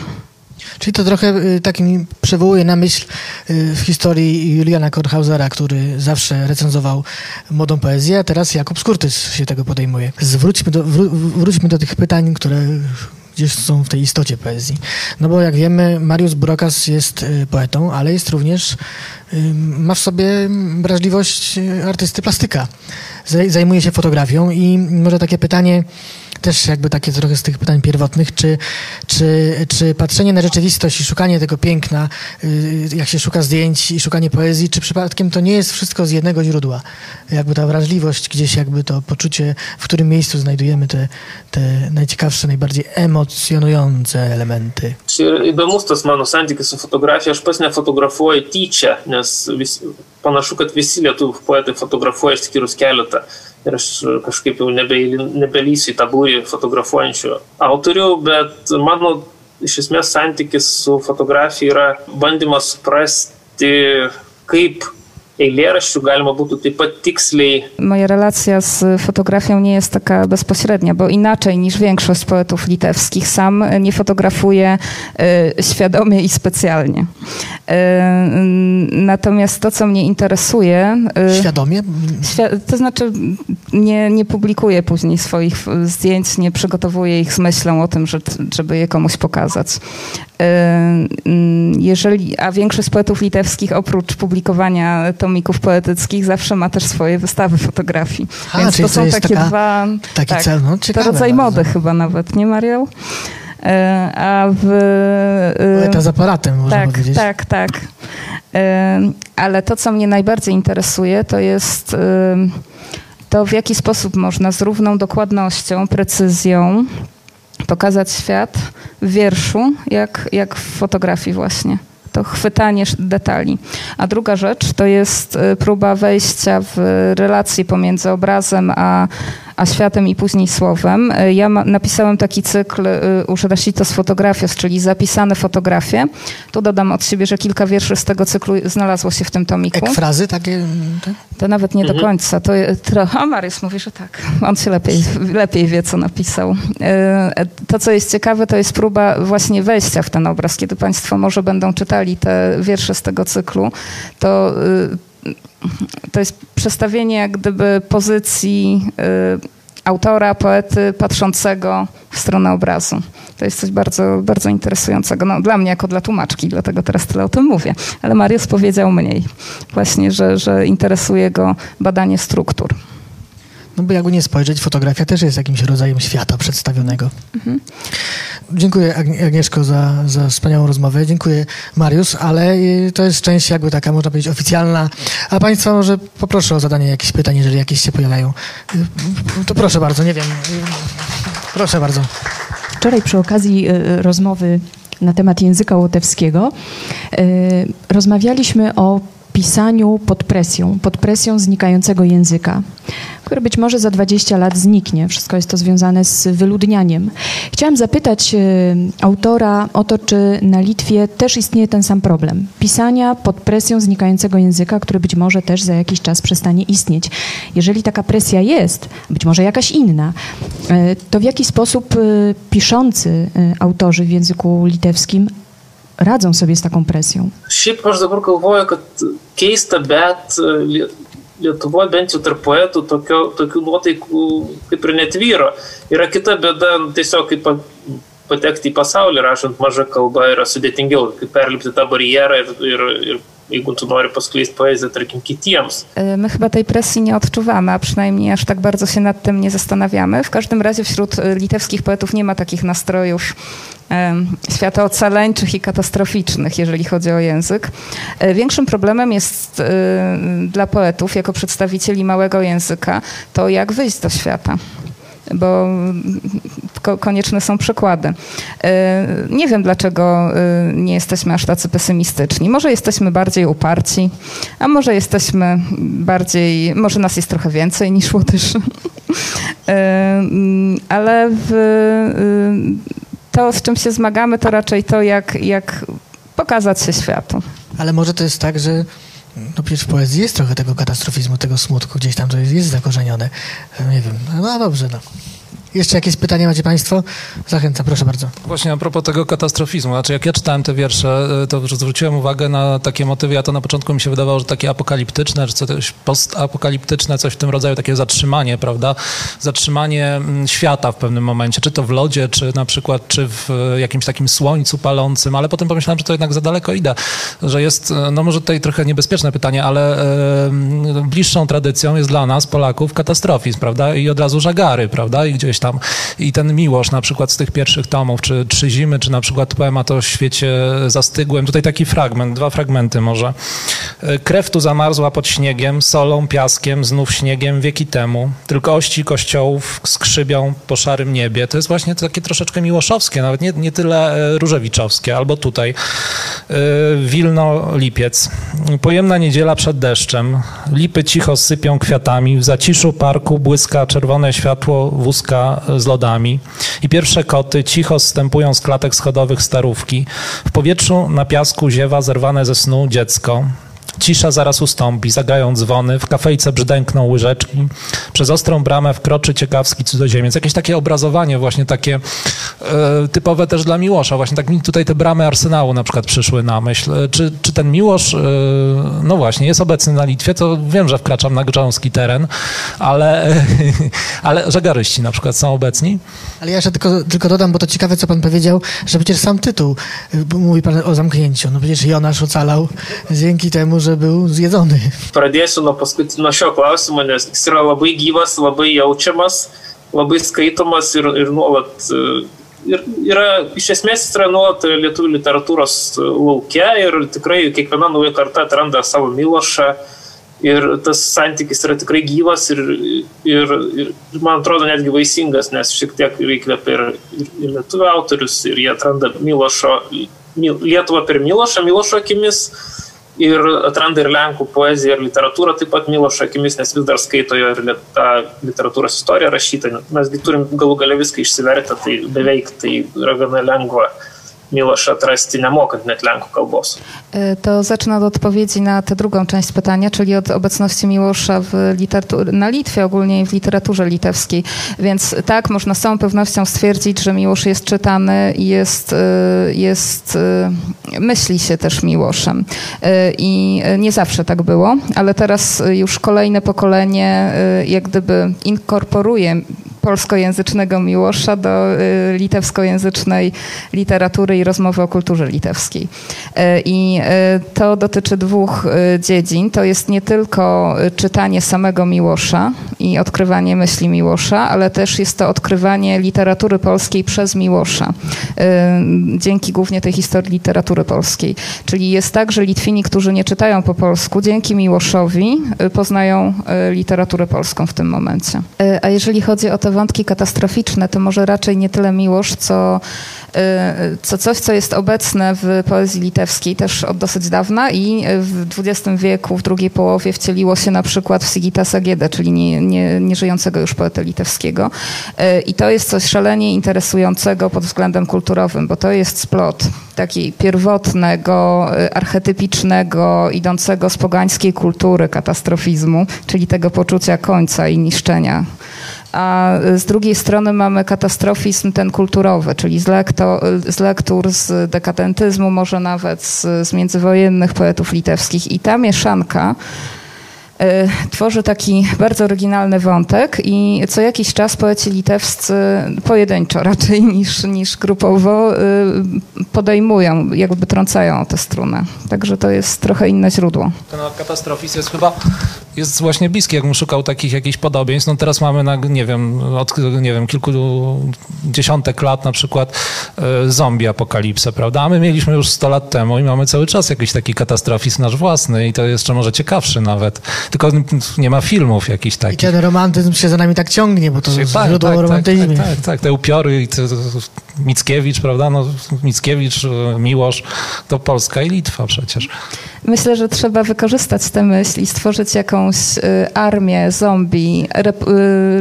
Czyli to trochę y, tak mi przywołuje na myśl y, w historii Juliana Kornhausera, który zawsze recenzował młodą poezję, a teraz Jakub Skurtys się tego podejmuje. Zwróćmy do, wró wróćmy do tych pytań, które gdzieś są w tej istocie poezji. No bo jak wiemy, Mariusz Brokas jest y, poetą, ale jest również, ma w sobie wrażliwość artysty plastyka. Zajmuje się fotografią i może takie pytanie, też jakby takie trochę z tych pytań pierwotnych, czy, czy, czy patrzenie na rzeczywistość i szukanie tego piękna, y, jak się szuka zdjęć i szukanie poezji, czy przypadkiem to nie jest wszystko z jednego źródła? Jakby ta wrażliwość, gdzieś jakby to poczucie, w którym miejscu znajdujemy te, te najciekawsze, najbardziej emocjonujące elementy. Įdomus tas mano santykis su fotografija. Aš pats nefotografuoju tyčia, nes vis, panašu, kad visi lietuvių poetai fotografuoja išskyrus keletą. Ir aš kažkaip jau nebe, nebelysiu į tą būrį fotografuojančių autorių, bet mano iš esmės santykis su fotografija yra bandymas suprasti, kaip eilėraščių galima būtų taip pat tiksliai. Moja relacja z fotografią nie jest taka bezpośrednia, bo inaczej niż większość poetów litewskich sam nie fotografuję y, świadomie i specjalnie. Y, natomiast to, co mnie interesuje... Y, świadomie? Świ to znaczy nie, nie publikuję później swoich zdjęć, nie przygotowuję ich z myślą o tym, że, żeby je komuś pokazać. Jeżeli, a większość poetów litewskich oprócz publikowania tomików poetyckich zawsze ma też swoje wystawy fotografii. Więc to są takie taka, dwa... Taki tak, cel, no, ciekawe To rodzaj bardzo. mody chyba nawet, nie Mariel? E, a w... Poeta z aparatem, można tak, powiedzieć. Tak, tak. E, ale to, co mnie najbardziej interesuje, to jest to, w jaki sposób można z równą dokładnością, precyzją pokazać świat w wierszu, jak, jak w fotografii właśnie to chwytanie detali. A druga rzecz to jest y, próba wejścia w relacje pomiędzy obrazem a a światem i później słowem. E, ja ma, napisałem taki cykl y, z Fotografios, czyli zapisane fotografie. Tu dodam od siebie, że kilka wierszy z tego cyklu znalazło się w tym tomiku. frazy takie? Tak? To nawet nie mhm. do końca. To trochę, [laughs] a Mariusz mówi, że tak. On się lepiej, lepiej wie, co napisał. E, to, co jest ciekawe, to jest próba właśnie wejścia w ten obraz. Kiedy Państwo może będą czytali te wiersze z tego cyklu, to to jest przestawienie jak gdyby pozycji y, autora, poety patrzącego w stronę obrazu. To jest coś bardzo, bardzo interesującego. No, dla mnie jako dla tłumaczki, dlatego teraz tyle o tym mówię. Ale Mariusz powiedział mniej. Właśnie, że, że interesuje go badanie struktur. No bo jakby nie spojrzeć, fotografia też jest jakimś rodzajem świata przedstawionego. Mhm. Dziękuję Agnieszko za, za wspaniałą rozmowę. Dziękuję Mariusz, ale y, to jest część jakby taka, można powiedzieć, oficjalna. A Państwa może poproszę o zadanie jakichś pytań, jeżeli jakieś się pojawiają. Y, to proszę bardzo, nie wiem. Y, proszę bardzo. Wczoraj przy okazji rozmowy na temat języka łotewskiego rozmawialiśmy o pisaniu pod presją, pod presją znikającego języka. Które być może za 20 lat zniknie. Wszystko jest to związane z wyludnianiem. Chciałam zapytać e, autora o to, czy na Litwie też istnieje ten sam problem. Pisania pod presją znikającego języka, który być może też za jakiś czas przestanie istnieć. Jeżeli taka presja jest, być może jakaś inna, e, to w jaki sposób e, piszący autorzy w języku litewskim radzą sobie z taką presją? Šiaip aš dabar galvoju, kad keista, bet Lietuvoje bent jau tarp poetų tokio, tokių nuotaikų kaip ir netvyro. Yra kita bėda, tiesiog kaip patekti į pasaulį rašant mažą kalbą yra sudėtingiau, kaip perlipti tą barjerą ir, ir, ir jeigu tu nori paskleisti poezję, tarkim, kitiems. My chyba tej presji nie odczuwamy, a przynajmniej aż tak bardzo się nad tym nie zastanawiamy. W każdym razie wśród litewskich poetów nie ma takich nastrojów świata ocaleńczych i katastroficznych, jeżeli chodzi o język. Większym problemem jest dla poetów, jako przedstawicieli małego języka, to jak wyjść do świata bo konieczne są przykłady. Nie wiem, dlaczego nie jesteśmy aż tacy pesymistyczni. Może jesteśmy bardziej uparci, a może jesteśmy bardziej, może nas jest trochę więcej niż Łotyszy. [laughs] Ale w, to, z czym się zmagamy, to raczej to, jak, jak pokazać się światu. Ale może to jest tak, że no przecież w poezji jest trochę tego katastrofizmu, tego smutku, gdzieś tam to jest, zakorzenione. Nie wiem, no dobrze, no. Jeszcze jakieś pytania macie Państwo? Zachęcam, proszę bardzo. Właśnie a propos tego katastrofizmu. Znaczy, jak ja czytałem te wiersze, y, to zwróciłem uwagę na takie motywy. Ja to na początku mi się wydawało, że takie apokaliptyczne, czy coś postapokaliptyczne, coś w tym rodzaju, takie zatrzymanie, prawda? Zatrzymanie mm, świata w pewnym momencie, czy to w lodzie, czy na przykład, czy w y, jakimś takim słońcu palącym, ale potem pomyślałem, że to jednak za daleko idę, że jest, y, no może tutaj trochę niebezpieczne pytanie, ale bliższą tradycją jest dla nas, Polaków, katastrofizm, prawda? I od razu żagary, prawda? I gdzieś tam tam. I ten Miłosz na przykład z tych pierwszych tomów, czy Trzy Zimy, czy na przykład poemat o świecie zastygłym. Tutaj taki fragment, dwa fragmenty może. Krew tu zamarzła pod śniegiem, solą, piaskiem, znów śniegiem wieki temu. Tylko ości kościołów skrzybią po szarym niebie. To jest właśnie takie troszeczkę miłoszowskie, nawet nie, nie tyle e, różewiczowskie, albo tutaj. E, Wilno, lipiec. Pojemna niedziela przed deszczem. Lipy cicho sypią kwiatami. W zaciszu parku błyska czerwone światło wózka z lodami i pierwsze koty cicho zstępują z klatek schodowych starówki. W powietrzu na piasku ziewa zerwane ze snu dziecko. Cisza zaraz ustąpi, zagają dzwony, w kafejce brzdękną łyżeczki, przez ostrą bramę wkroczy ciekawski cudzoziemiec. Jakieś takie obrazowanie właśnie takie e, typowe też dla Miłosza. Właśnie tak mi tutaj te bramy Arsenału na przykład przyszły na myśl. E, czy, czy ten Miłosz, e, no właśnie, jest obecny na Litwie, to wiem, że wkraczam na grząski teren, ale, [laughs] ale żegaryści na przykład są obecni? Ale ja jeszcze tylko, tylko dodam, bo to ciekawe, co pan powiedział, że przecież sam tytuł, mówi pan o zamknięciu, no przecież Jonasz ocalał dzięki temu, że był zjedzony. Pradėsiu nuo, paskut, nuo šio klausimo, nes jis yra labai gyvas, labai jaučiamas, labai skaitomas ir, ir nuolat. Ir yra, iš esmės jis yra nuolat lietuvių literatūros laukia ir tikrai kiekviena nauja karta atranda savo Milošą ir tas santykis yra tikrai gyvas ir, ir, ir man atrodo netgi vaisingas, nes šiek tiek įkvėpia ir, ir, ir lietuvių autorius ir jie atranda Milošo, Lietuvą per Milošą, Milošo akimis ir atranda ir lenkų poeziją ir literatūrą taip pat milošo akimis nes vis dar skaito jo ir tą literatūros istoriją rašytą. Mes gi turim galų gale viską išsivertę tai beveik tai yra gana lengva Miłosza atrasti namokant net lenkų kalbos. To zacznę od odpowiedzi na tę drugą część pytania, czyli od obecności Miłosza w na Litwie ogólnie w literaturze litewskiej. Więc tak, można z całą pewnością stwierdzić, że Miłosz jest czytany i jest, y, jest, y, myśli się też Miłoszem. I nie zawsze tak było, ale teraz już kolejne pokolenie jak gdyby inkorporuje polskojęzycznego Miłosza do y, litewskojęzycznej literatury i rozmowy o kulturze litewskiej. Y, I y, to dotyczy dwóch dziedzin. To jest nie tylko czytanie samego Miłosza i odkrywanie myśli Miłosza, ale też jest to odkrywanie literatury polskiej przez Miłosza. Dzięki głównie tej historii literatury polskiej. Czyli jest tak, że Litwini, którzy nie czytają po polsku, dzięki Miłoszowi poznają literaturę polską w tym momencie. A jeżeli chodzi o te wątki katastroficzne, to może raczej nie tyle Miłosz, co co coś, co jest obecne w poezji litewskiej też od dosyć dawna i w XX wieku, w drugiej połowie wcieliło się na przykład w Sigita Sagiedę, czyli nie, nie, nieżyjącego już poetę litewskiego. I to jest coś szalenie interesującego pod względem kulturowym, bo to jest splot taki pierwotnego, archetypicznego, idącego z pogańskiej kultury katastrofizmu, czyli tego poczucia końca i niszczenia a z drugiej strony mamy katastrofizm ten kulturowy, czyli z, z lektur, z dekadentyzmu, może nawet z, z międzywojennych poetów litewskich. I ta mieszanka tworzy taki bardzo oryginalny wątek i co jakiś czas poeci litewscy, pojedynczo raczej niż, niż grupowo, y, podejmują, jakby trącają tę strunę. Także to jest trochę inne źródło. Ten katastrofizm jest chyba jest właśnie bliski, jakbym szukał takich jakichś podobieństw. No teraz mamy, na, nie wiem, od nie wiem, kilku dziesiątek lat na przykład e, zombie apokalipsę, prawda? A my mieliśmy już 100 lat temu i mamy cały czas jakiś taki katastrofizm nasz własny i to jeszcze może ciekawszy nawet. Tylko nie ma filmów jakichś takich. I ten romantyzm się za nami tak ciągnie, bo to jest tak, źródło tak, romantyzmu. Tak, tak, tak, te upiory i te, Mickiewicz, prawda? No, Mickiewicz, e, Miłosz, to Polska i Litwa przecież. Myślę, że trzeba wykorzystać tę myśl i stworzyć jakąś y, armię zombie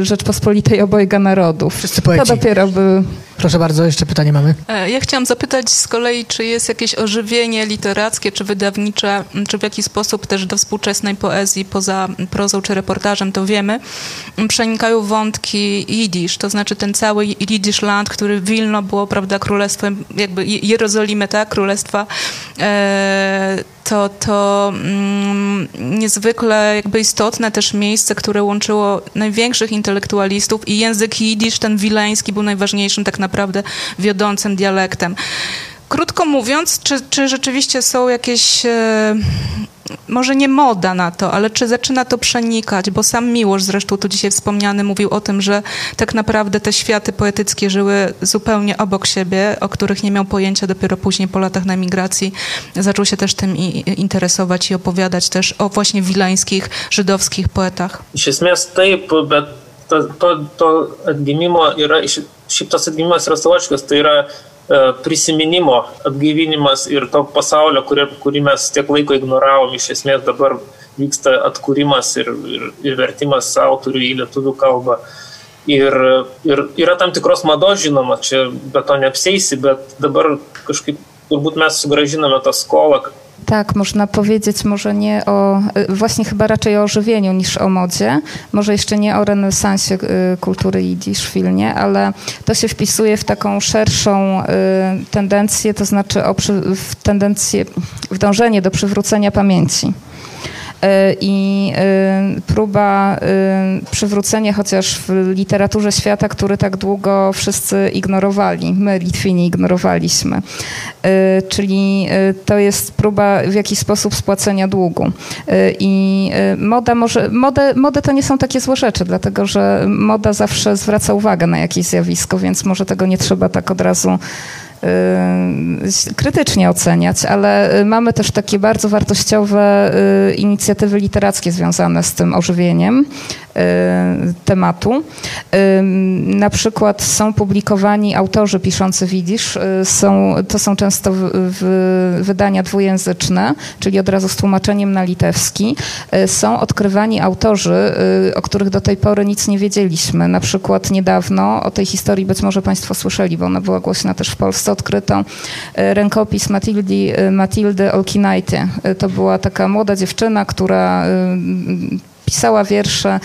y, Rzeczpospolitej obojga narodów. Wszyscy poeci. To dopiero by... Proszę bardzo, jeszcze pytanie mamy. E, ja chciałam zapytać z kolei, czy jest jakieś ożywienie literackie czy wydawnicze, czy w jaki sposób też do współczesnej poezji, poza prozą czy reportażem, to wiemy, przenikają wątki jidysz, to znaczy ten cały jidysz land, który Wilno było, prawda, królestwem, jakby Jerozolimy, tak, królestwa e, to, to mm, niezwykle jakby istotne też miejsce, które łączyło największych intelektualistów i język jidysz, ten wileński, był najważniejszym tak naprawdę wiodącym dialektem. Krótko mówiąc, czy, czy rzeczywiście są jakieś e, może nie moda na to, ale czy zaczyna to przenikać, bo sam Miłosz zresztą tu dzisiaj wspomniany mówił o tym, że tak naprawdę te światy poetyckie żyły zupełnie obok siebie, o których nie miał pojęcia dopiero później po latach na emigracji. Zaczął się też tym interesować i opowiadać też o właśnie wileńskich, żydowskich poetach. Iš esmės taip, to, to, to atgimimo šiaip tas atgimimas yra savotiškas, tai yra E, prisiminimo atgaivinimas ir to pasaulio, kurį, kurį mes tiek laiko ignoravom, iš esmės dabar vyksta atkūrimas ir, ir, ir vertimas autorių į lietuvių kalbą. Ir, ir yra tam tikros mados, žinoma, čia be to neapseisi, bet dabar kažkaip turbūt mes sugražiname tą skolą, Tak, można powiedzieć może nie o, właśnie chyba raczej o ożywieniu niż o modzie, może jeszcze nie o renesansie y, kultury jidysz w filmie, ale to się wpisuje w taką szerszą y, tendencję, to znaczy o, w tendencję, w dążenie do przywrócenia pamięci. E, i e, próba e, przywrócenia chociaż w literaturze świata, który tak długo wszyscy ignorowali, my Litwini ignorowaliśmy. Czyli to jest próba w jakiś sposób spłacenia długu. I moda może, modę, mody to nie są takie złe rzeczy, dlatego że moda zawsze zwraca uwagę na jakieś zjawisko, więc może tego nie trzeba tak od razu Y, krytycznie oceniać, ale y, mamy też takie bardzo wartościowe y, inicjatywy literackie związane z tym ożywieniem tematu. Na przykład są publikowani autorzy piszący widzisz, są, to są często w, w wydania dwujęzyczne, czyli od razu z tłumaczeniem na litewski. Są odkrywani autorzy, o których do tej pory nic nie wiedzieliśmy. Na przykład niedawno o tej historii być może Państwo słyszeli, bo ona była głośna też w Polsce odkryto e, rękopis Matildi, e, Matildy Olkinajty. E, to była taka młoda dziewczyna, która pisała wiersze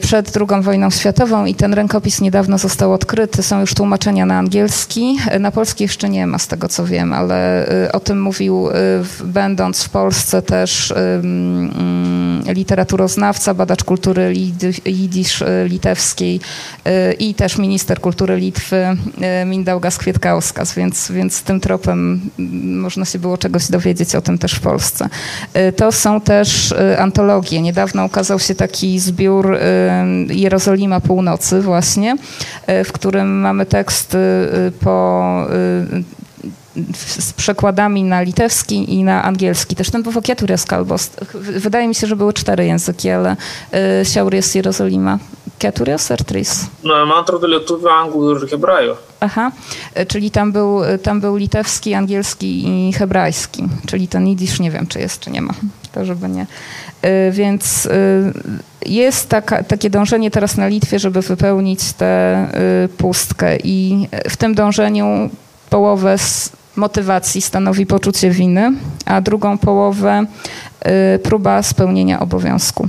przed II wojną światową i ten rękopis niedawno został odkryty. Są już tłumaczenia na angielski. Na polski jeszcze nie ma, z tego co wiem, ale o tym mówił, będąc w Polsce też literaturoznawca, badacz kultury jidysz litewskiej i też minister kultury Litwy e, Mindaugas Kwietkauskas, więc, więc tym tropem można się było czegoś dowiedzieć o tym też w Polsce. To są też antologie. Niedawno ukazał się taki zbiór Jerozolima Północy właśnie, w którym mamy tekst po z przekładami na litewski i na angielski. Też ten Wokiatur jest kalbos. Wydaje mi się, że były cztery języki, ale y, Siaur jest Jerozolima Keturios ar trys? Na, man atrodo lietuvių, anglų ir hebrajų. Aha, e, czyli tam był, e, tam był litewski, angielski i hebrajski, czyli ten jidysz nie wiem, czy jest, czy nie ma, to żeby nie. E, Więc jest taka, takie dążenie teraz na Litwie, żeby wypełnić tę pustkę i w tym dążeniu połowę z motywacji stanowi poczucie winy, a drugą połowę próba spełnienia obowiązku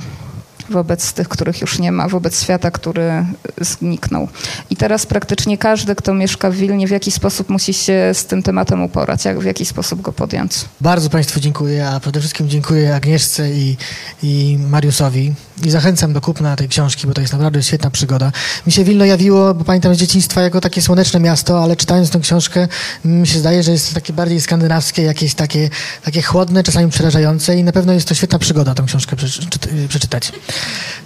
wobec tych, których już nie ma, wobec świata, który zniknął. I teraz praktycznie każdy, kto mieszka w Wilnie, w jakiś sposób musi się z tym tematem uporać, jak, w jaki sposób go podjąć. Bardzo Państwu dziękuję, a przede wszystkim dziękuję Agnieszce i, i Mariusowi i zachęcam do kupna tej książki, bo to jest naprawdę świetna przygoda. Mi się Wilno jawiło, bo pamiętam z dzieciństwa, jako takie słoneczne miasto, ale czytając tę książkę mi się zdaje, że jest takie bardziej skandynawskie, jakieś takie, takie chłodne, czasami przerażające i na pewno jest to świetna przygoda tę książkę przeczytać.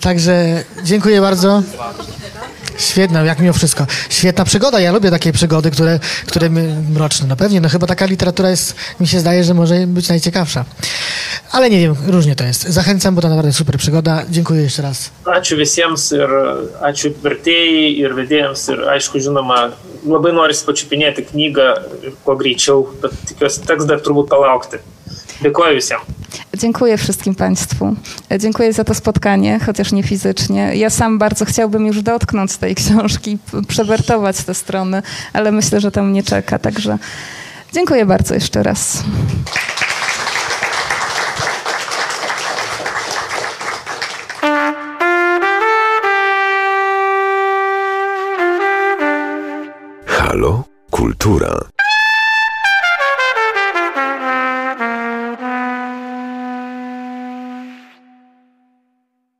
Także dziękuję bardzo. Świetna, jak mimo wszystko. Świetna przygoda. Ja lubię takie przygody, które, które mroczne. No pewnie, no chyba taka literatura jest, mi się zdaje, że może być najciekawsza. Ale nie wiem, różnie to jest. Zachęcam, bo to naprawdę super przygoda. Dziękuję jeszcze raz. Ačiū visiems ir ačiū vertėjai ir vedėjams ir aišku, žinoma, labai norisi pačiupinėti knygą kuo greičiau, bet tikiuosi teks dar turbūt palaukti. Dėkuoju visiems. Dziękuję wszystkim Państwu. Dziękuję za to spotkanie, chociaż nie fizycznie. Ja sam bardzo chciałbym już dotknąć tej książki, przewertować te strony, ale myślę, że to mnie czeka. Także dziękuję bardzo jeszcze raz. Halo? Kultura.